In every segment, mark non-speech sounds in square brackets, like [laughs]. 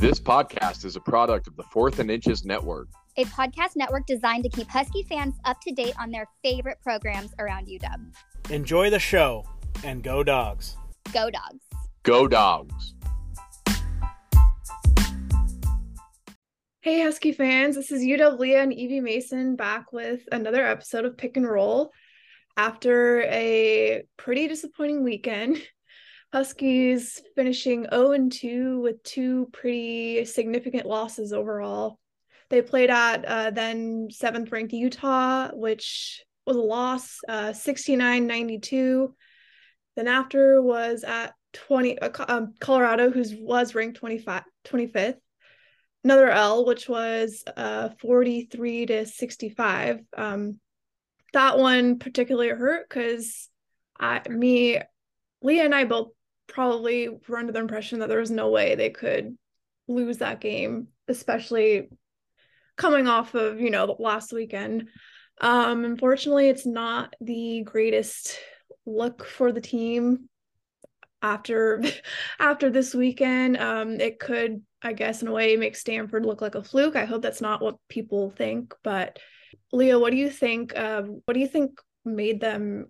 This podcast is a product of the Fourth and Inches Network, a podcast network designed to keep Husky fans up to date on their favorite programs around UW. Enjoy the show and go dogs. Go dogs. Go dogs. Hey, Husky fans, this is UW Leah and Evie Mason back with another episode of Pick and Roll. After a pretty disappointing weekend, Huskies finishing 0 2 with two pretty significant losses overall. They played at uh, then seventh ranked Utah, which was a loss, uh, 69 92. Then after was at 20 uh, um, Colorado, who was ranked 25, 25th. Another L, which was uh, 43 to 65. Um, that one particularly hurt because I, me, Leah and I both probably were under the impression that there was no way they could lose that game, especially coming off of, you know, last weekend. Um, unfortunately, it's not the greatest look for the team after [laughs] after this weekend. Um, it could, I guess, in a way, make Stanford look like a fluke. I hope that's not what people think. But Leo, what do you think? Um, what do you think made them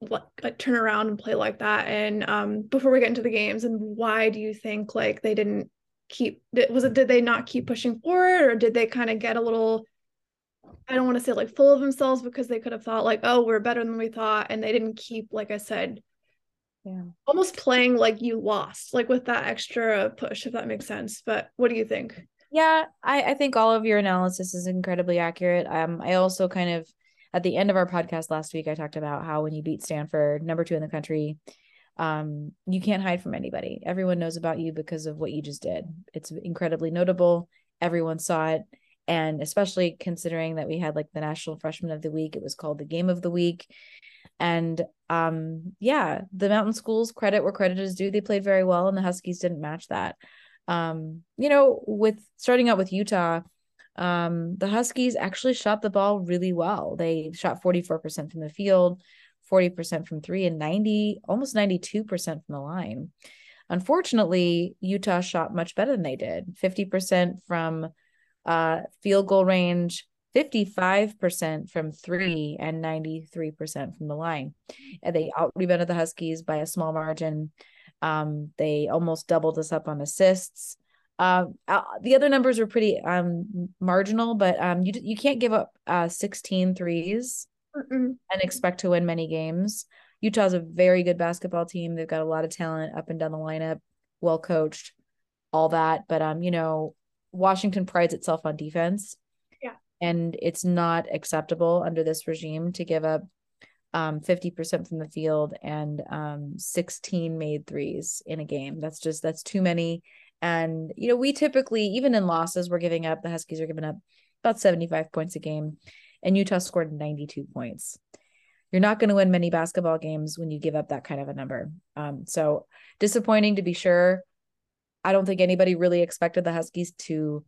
like turn around and play like that? And um before we get into the games and why do you think like they didn't keep was it did they not keep pushing forward or did they kind of get a little I don't want to say like full of themselves because they could have thought like oh we're better than we thought and they didn't keep like I said yeah. almost playing like you lost like with that extra push if that makes sense. But what do you think? Yeah I I think all of your analysis is incredibly accurate. Um I also kind of at the end of our podcast last week, I talked about how when you beat Stanford, number two in the country, um, you can't hide from anybody. Everyone knows about you because of what you just did. It's incredibly notable. Everyone saw it. And especially considering that we had like the National Freshman of the Week, it was called the Game of the Week. And um, yeah, the mountain schools credit where credit is due. They played very well, and the Huskies didn't match that. Um, you know, with starting out with Utah, um, the Huskies actually shot the ball really well. They shot 44% from the field, 40% from three, and 90, almost 92% from the line. Unfortunately, Utah shot much better than they did 50% from uh, field goal range, 55% from three, and 93% from the line. And they out rebounded the Huskies by a small margin. Um, they almost doubled us up on assists. Uh, uh, the other numbers were pretty um marginal, but um you you can't give up uh 16 threes Mm-mm. and expect to win many games. Utah's a very good basketball team. They've got a lot of talent up and down the lineup, well coached, all that. But um, you know, Washington prides itself on defense. Yeah. And it's not acceptable under this regime to give up um 50% from the field and um 16 made threes in a game. That's just that's too many and, you know, we typically, even in losses, we're giving up, the Huskies are giving up about 75 points a game, and Utah scored 92 points. You're not going to win many basketball games when you give up that kind of a number. Um, so disappointing to be sure. I don't think anybody really expected the Huskies to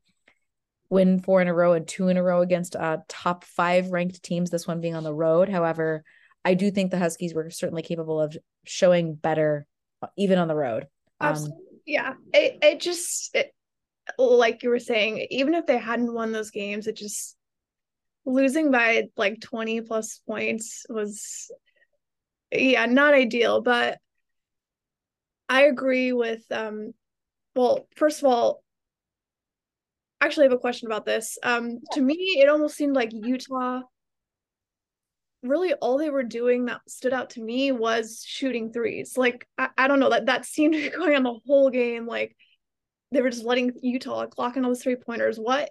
win four in a row and two in a row against uh, top five ranked teams, this one being on the road. However, I do think the Huskies were certainly capable of showing better uh, even on the road. Um, Absolutely yeah it, it just it, like you were saying even if they hadn't won those games it just losing by like 20 plus points was yeah not ideal but i agree with um well first of all actually I have a question about this. Um to me it almost seemed like utah really all they were doing that stood out to me was shooting threes. Like I, I don't know that that seemed to be going on the whole game. Like they were just letting Utah clock in all those three pointers. What,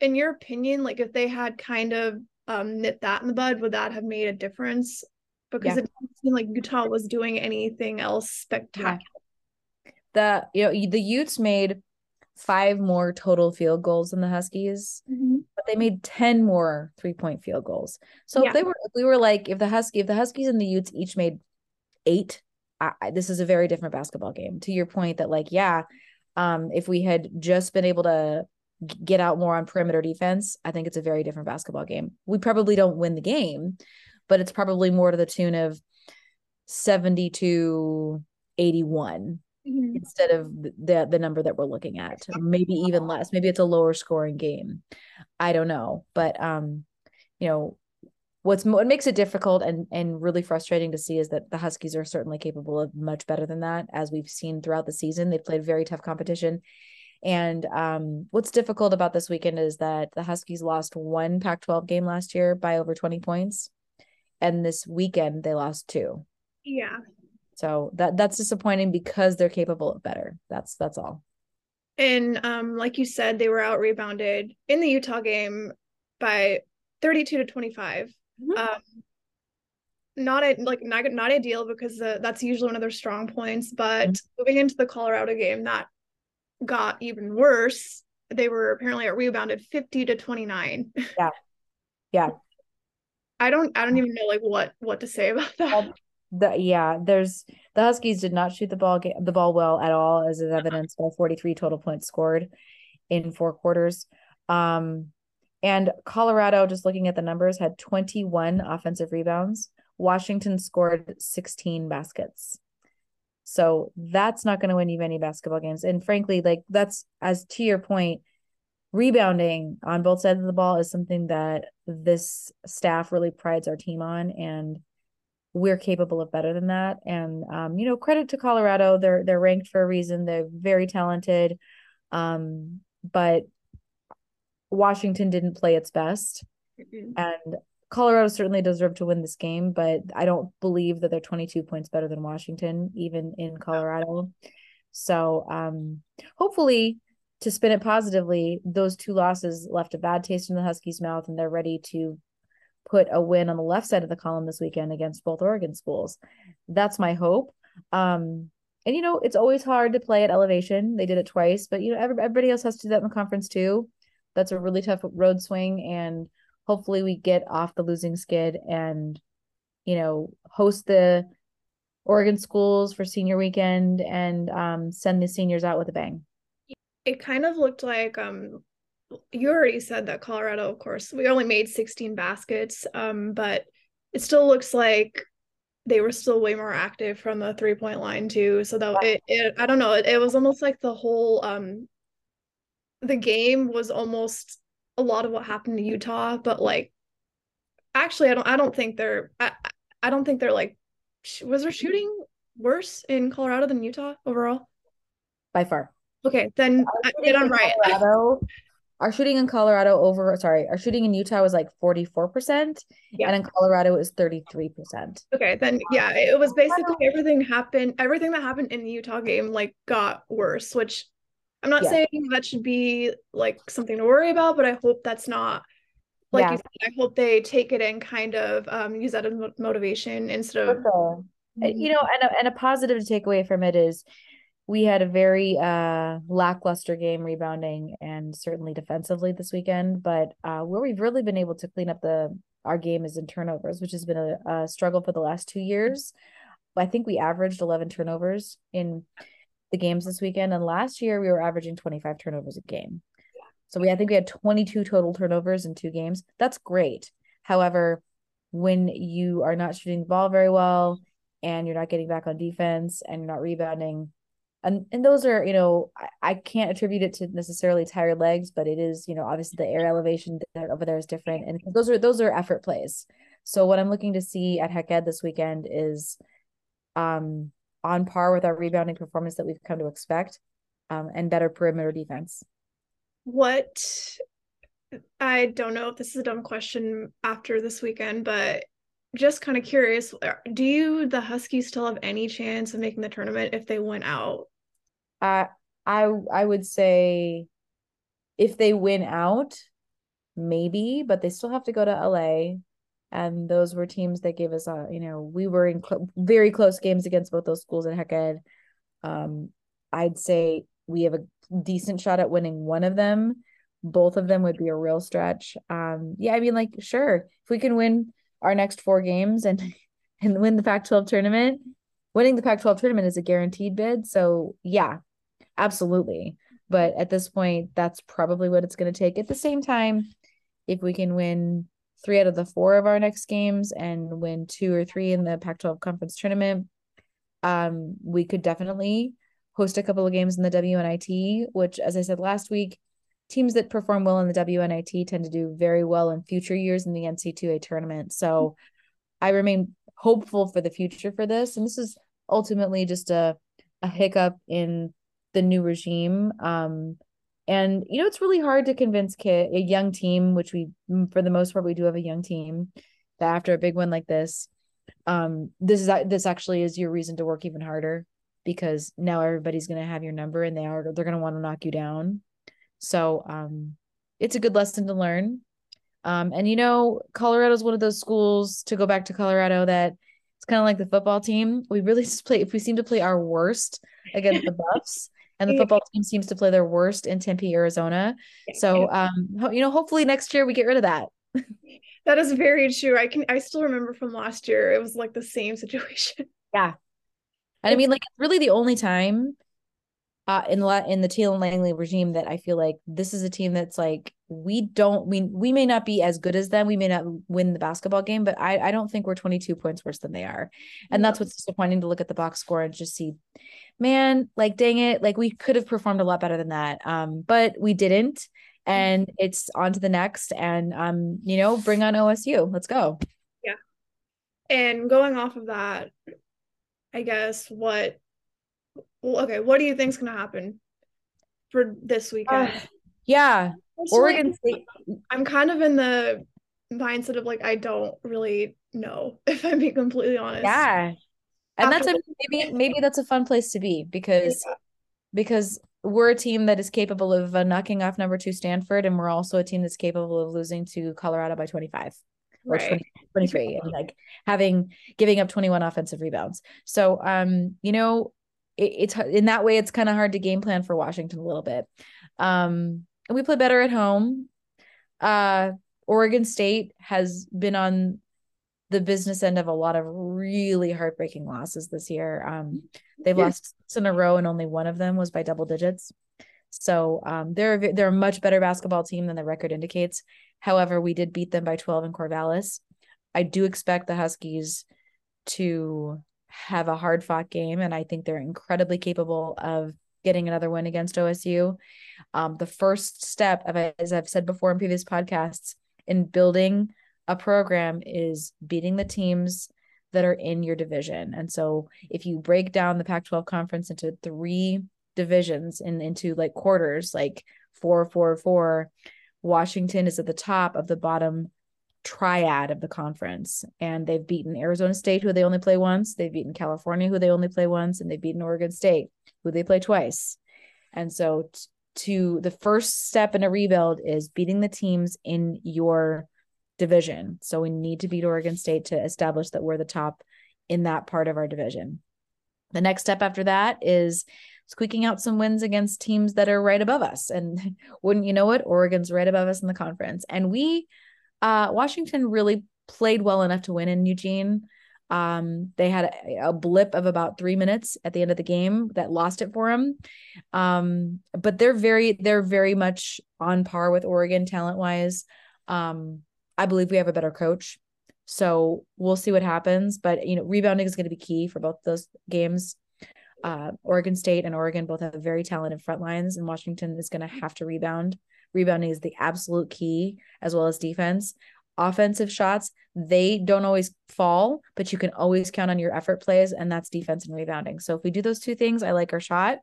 in your opinion, like if they had kind of um nipped that in the bud, would that have made a difference? Because yeah. it didn't seem like Utah was doing anything else spectacular. Yeah. The you know the Utes made five more total field goals than the Huskies, mm-hmm. but they made 10 more three point field goals. So yeah. if they were, if we were like, if the Husky, if the Huskies and the Utes each made eight, I, this is a very different basketball game. To your point that, like, yeah, um, if we had just been able to get out more on perimeter defense, I think it's a very different basketball game. We probably don't win the game, but it's probably more to the tune of 70 to 81 Mhm. instead of the the number that we're looking at. Maybe even less. Maybe it's a lower scoring game. I don't know, but um, you know, what's what makes it difficult and and really frustrating to see is that the Huskies are certainly capable of much better than that, as we've seen throughout the season. They've played very tough competition. And um, what's difficult about this weekend is that the Huskies lost one Pac 12 game last year by over 20 points. And this weekend they lost two. Yeah. So that that's disappointing because they're capable of better. That's that's all. And um, like you said, they were out rebounded in the Utah game by 32 to 25. Mhm. Um, not a, like not, not ideal because uh, that's usually one of their strong points. But moving into the Colorado game, that got even worse. They were apparently out rebounded 50 to 29. Yeah. Yeah. [laughs] I don't I don't even know like what what to say about that. The yeah, there's the Huskies did not shoot the ball the ball well at all, as is evidenced by 43 total points scored in four quarters. Um, and Colorado, just looking at the numbers, had 21 offensive rebounds. Washington scored 16 baskets. So that's not going to win you many basketball games. And frankly, like that's as to your point, rebounding on both sides of the ball is something that this staff really prides our team on. And we're capable of better than that. And um, you know, credit to Colorado. They're they're ranked for a reason. They're very talented. Um, but Washington didn't play its best. Mhm. And Colorado certainly deserved to win this game, but I don't believe that they're 22 points better than Washington, even in Colorado. So um, hopefully, to spin it positively, those two losses left a bad taste in the Huskies' mouth, and they're ready to put a win on the left side of the column this weekend against both Oregon schools. That's my hope. Um, and you know, it's always hard to play at elevation. They did it twice, but you know, everybody else has to do that in the conference too. That's a really tough road swing, and hopefully, we get off the losing skid and you know host the Oregon schools for senior weekend and um, send the seniors out with a bang. It kind of looked like um you already said that Colorado, of course, we only made 16 baskets, um, but it still looks like they were still way more active from the three point line too. So that it, it I don't know, it, it was almost like the whole um the game was almost a lot of what happened to Utah, but like actually I don't I don't think they're I, I don't think they're like was there shooting worse in Colorado than Utah overall? By far, Okay, then I, then I'm right. Colorado, our shooting in Colorado over sorry, our shooting in Utah was like forty four percent, Yeah. and in Colorado it was thirty three percent. Okay, then yeah, it was basically everything happened. Everything that happened in the Utah game like got worse, which I'm not Yeah. saying that should be like something to worry about, but I hope that's not like Yeah. you said, I hope they take it and kind of um use that as motivation instead of Uh, You know, and a, and a positive to take away from it is we had a very uh lackluster game rebounding and certainly defensively this weekend, but uh where we've really been able to clean up the our game is in turnovers, which has been a, a struggle for the last two years. I think we averaged 11 turnovers in the games this weekend, and last year we were averaging 25 turnovers a game. So we I think we had 22 total turnovers in two games. That's great. However, when you are not shooting the ball very well and you're not getting back on defense and you're not rebounding, and and those are, you know, I, I can't attribute it to necessarily tired legs, but it is, you know, obviously the air elevation over there is different. And those are those are effort plays. So what I'm looking to see at Hec Ed this weekend is um on par with our rebounding performance that we've come to expect, um, and better perimeter defense. what I don't know if this is a dumb question after this weekend, but just kind of curious, do you the Huskies still have any chance of making the tournament if they went out? I I I would say if they win out, maybe, but they still have to go to LA. And those were teams that gave us a, you know, we were in cl- very close games against both those schools at Hec Ed. Um, I'd say we have a decent shot at winning one of them. Both of them would be a real stretch. Um, yeah, I mean, like, sure, if we can win our next four games and [laughs] and win the Pac-12 tournament, winning the Pac-12 tournament is a guaranteed bid. So yeah, absolutely. But at this point, that's probably what it's going to take. At the same time, if we can win three out of the four of our next games and win two or three in the Pac 12 conference tournament, um, we could definitely host a couple of games in the WNIT, which, as I said last week, teams that perform well in the WNIT tend to do very well in future years in the NC2A tournament. So I remain hopeful for the future for this. And this is ultimately just a, a hiccup in the new regime. Um, and you know, it's really hard to convince kid a young team, which we for the most part we do have a young team, that after a big win like this, um, this is this actually is your reason to work even harder because now everybody's gonna have your number and they are they're gonna want to knock you down. So um it's a good lesson to learn. Um, and you know, Colorado is one of those schools to go back to Colorado that it's kind of like the football team. We really [laughs] just play if we seem to play our worst against the [laughs] Buffs, and the football team seems to play their worst in Tempe, Arizona. So, um, you know, hopefully next year we get rid of that. [laughs] That is very true. I can I still remember from last year. It was like the same [laughs] situation. Yeah. And I mean, like, it's really the only time uh in the in the Tina Langley regime that I feel like this is a team that's like we don't we we may not be as good as them. We may not win the basketball game but I I don't think we're 22 points worse than they are. And that's what's disappointing to look at the box score and just see man like dang it like we could have performed a lot better than that. Um but we didn't. And it's on to the next. And um you know bring on OSU let's go. Yeah. And going off of that I guess what okay, what do you think's gonna happen for this weekend? Uh, yeah, Oregon State. I'm kind of in the mindset of like I don't really know [laughs] if I'm being completely honest. Yeah, and After that's a maybe maybe that's a fun place to be because yeah. because we're a team that is capable of uh, knocking off number two Stanford, and we're also a team that's capable of losing to Colorado by 25 or right. 20, 23 and like having giving up 21 offensive rebounds. So um, you know, it, it's in that way it's kind of hard to game plan for Washington a little bit. Um, we play better at home. Uh, Oregon State has been on the business end of a lot of really heartbreaking losses this year. Um, they've yeah. lost six in a row, and only one of them was by double digits. So um, they're they're a much better basketball team than the record indicates. However, we did beat them by 12 in Corvallis. I do expect the Huskies to have a hard fought game, and I think they're incredibly capable of getting another win against OSU. Um, the first step, as I've said before in previous podcasts, in building a program is beating the teams that are in your division. And so if you break down the Pac 12 conference into three divisions and into like quarters, like four, four, four, Washington is at the top of the bottom triad of the conference. And they've beaten Arizona State, who they only play once. They've beaten California, who they only play once. And they've beaten Oregon State, who they play twice. And so, t- to the first step in a rebuild is beating the teams in your division. So, we need to beat Oregon State to establish that we're the top in that part of our division. The next step after that is squeaking out some wins against teams that are right above us. And [laughs] wouldn't you know it, Oregon's right above us in the conference. And we uh, Washington really played well enough to win in Eugene. Um, they had a, a, blip of about three minutes at the end of the game that lost it for them. Um, but they're very, they're very much on par with Oregon talent wise. Um, I believe we have a better coach. So we'll see what happens. But you know, rebounding is going to be key for both those games. Uh, Oregon State and Oregon both have very talented front lines, and Washington is going to have to rebound. Rebounding is the absolute key, as well as defense. Offensive shots, they don't always fall, but you can always count on your effort plays, and that's defense and rebounding. So if we do those two things, I like our shot.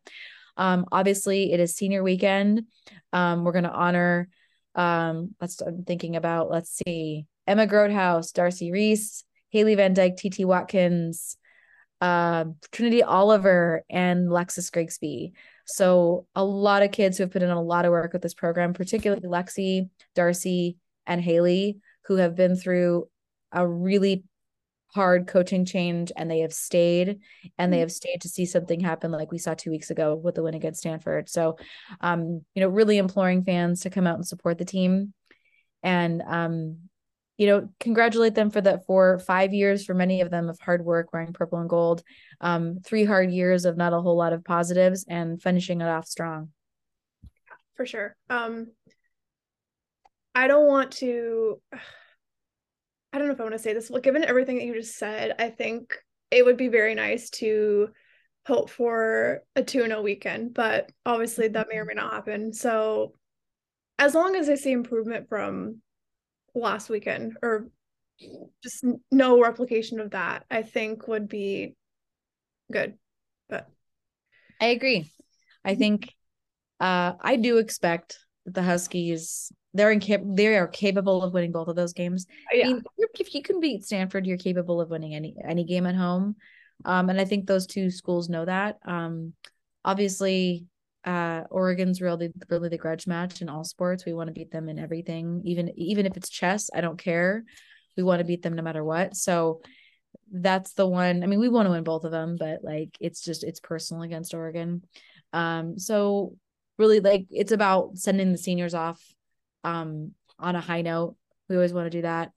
Um, obviously, it is senior weekend. Um, we're going to honor. Um, let's. I'm thinking about. Let's see. Emma Grothaus, Darcy Rees, Haley Van Dyke, TT Watkins, uh, Trinity Oliver, and Lexus Griggsby. So a lot of kids who have put in a lot of work with this program, particularly Lexi, Darcy, and Haley, who have been through a really hard coaching change and they have stayed and they mm-hmm. have stayed to see something happen like we saw two weeks ago with the win against Stanford. So um, you know, really imploring fans to come out and support the team. And um, you know, congratulate them for that for five years for many of them of hard work wearing purple and gold. Um, three hard years of not a whole lot of positives and finishing it off strong. For sure. Um, I don't want to. [sighs] I don't know if I want to say this. Well, given everything that you just said, I think it would be very nice to hope for a 2 0 weekend, but obviously that may or may not happen. So as long as I see improvement from last weekend or just no replication of that, I think would be good. But I agree. I think uh I do expect that the Huskies they're incap- they are capable of winning both of those games. yeah. I mean, if you can beat Stanford, you're capable of winning any any game at home. Um, and I think those two schools know that. Um, obviously, uh, Oregon's really really the grudge match in all sports. We want to beat them in everything, even even if it's chess. I don't care. We want to beat them no matter what. So that's the one. I mean, we want to win both of them, but like it's just it's personal against Oregon. Um, so really like it's about sending the seniors off um on a high note. We always want to do that.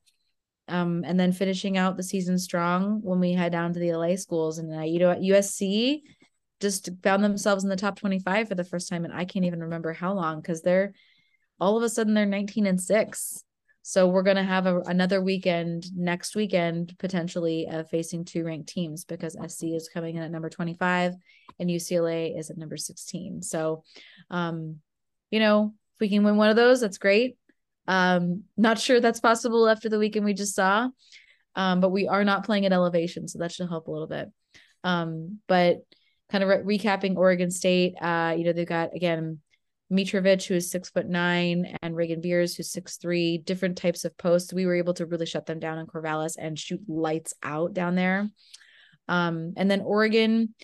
Um, and then finishing out the season strong when we head down to the LA schools and uh, you know USC just found themselves in the top 25 for the first time and I can't even remember how long because they're all of a sudden they're 19 and 6 so we're going to have a, another weekend next weekend potentially uh, facing two ranked teams because SC is coming in at number 25 and UCLA is at number 16. So, um, you know, if we can win one of those, that's great. Um, not sure that's possible after the weekend we just saw, um, but we are not playing at elevation, so that should help a little bit. Um, but kind of re- recapping Oregon State, uh, you know, they've got again Mitrovic, who is six foot nine, and Raegan Beers, who's six three, different types of posts. We were able to really shut them down in Corvallis and shoot lights out down there. Um, and then Oregon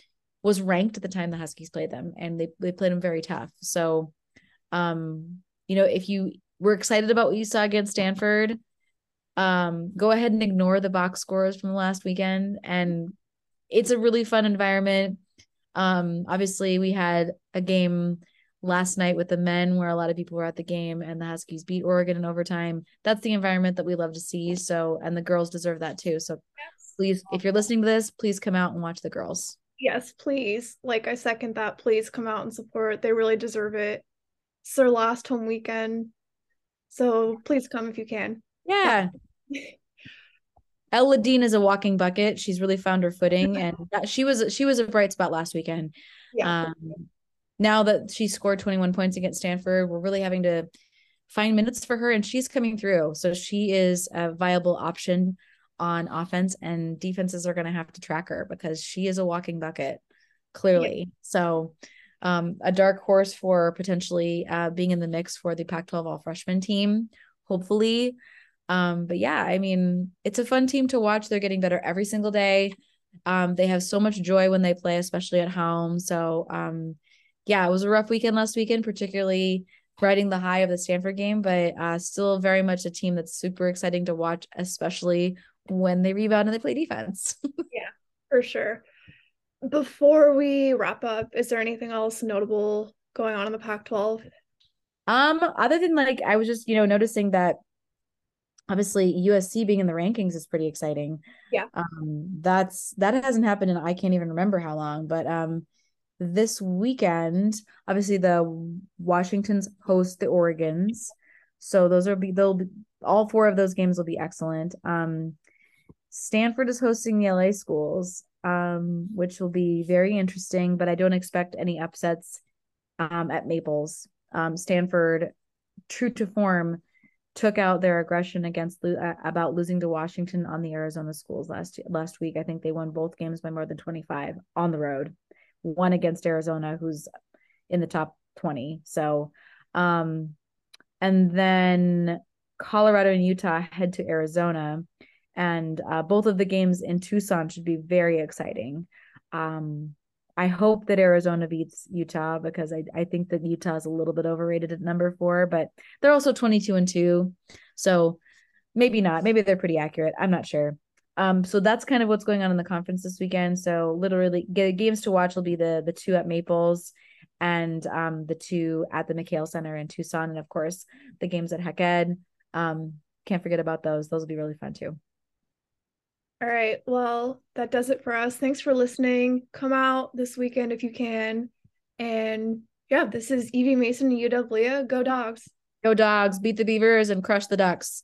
was ranked at the time the Huskies played them, and they they played them very tough. So, um, you know, if you were excited about what you saw against Stanford, um, go ahead and ignore the box scores from the last weekend, and it's a really fun environment. Um, obviously, we had a game last night with the men where a lot of people were at the game and the Huskies beat Oregon in overtime. That's the environment that we love to see. So, and the girls deserve that too. So, please, if you're listening to this, please come out and watch the girls. Yes, please. Like, I second that. Please come out and support. They really deserve it. It's their last home weekend. So, please come if you can. Yeah. Elle Ladine is a walking bucket. She's really found her footing, and [laughs] that, she was she was a bright spot last weekend. Yeah. Um, now that she scored 21 points against Stanford, we're really having to find minutes for her and she's coming through. So she is a viable option on offense and defenses are going to have to track her because she is a walking bucket clearly. Yeah. So um, a dark horse for potentially uh, being in the mix for the Pac-12 all freshman team, hopefully. Um, but yeah, I mean, it's a fun team to watch. They're getting better every single day. Um, they have so much joy when they play, especially at home. So um, yeah, it was a rough weekend last weekend, particularly riding the high of the Stanford game, but uh, still very much a team that's super exciting to watch, especially when they rebound and they play defense. [laughs] yeah, for sure. Before we wrap up, is there anything else notable going on in the Pac 12? Um, other than like, I was just, you know, noticing that obviously USC being in the rankings is pretty exciting. Yeah. Um, that's that hasn't happened in I can't even remember how long, but um this weekend, obviously the Washingtons host the Oregons. So those will be they'll be all four of those games will be excellent. Um Stanford is hosting the LA schools, um, which will be very interesting, but I don't expect any upsets um at Maples. Um Stanford, true to form, took out their aggression against uh, about losing to Washington on the Arizona schools last last week. I think they won both games by more than 25 on the road one against Arizona, who's in the top 20. So, um, and then Colorado and Utah head to Arizona, and uh, both of the games in Tucson should be very exciting. Um, I hope that Arizona beats Utah because I, I think that Utah is a little bit overrated at number four, but they're also 22 and two. So maybe not. Maybe they're pretty accurate. I'm not sure. Um, so that's kind of what's going on in the conference this weekend. So literally, games to watch will be the the two at Maples and um, the two at the McKale Center in Tucson, and of course the games at Hec Ed. Um, can't forget about those; those will be really fun too. All right, well, that does it for us. Thanks for listening. Come out this weekend if you can, and yeah, this is Evie Mason and UW Go Dogs! Go Dogs! Beat the Beavers and crush the Ducks.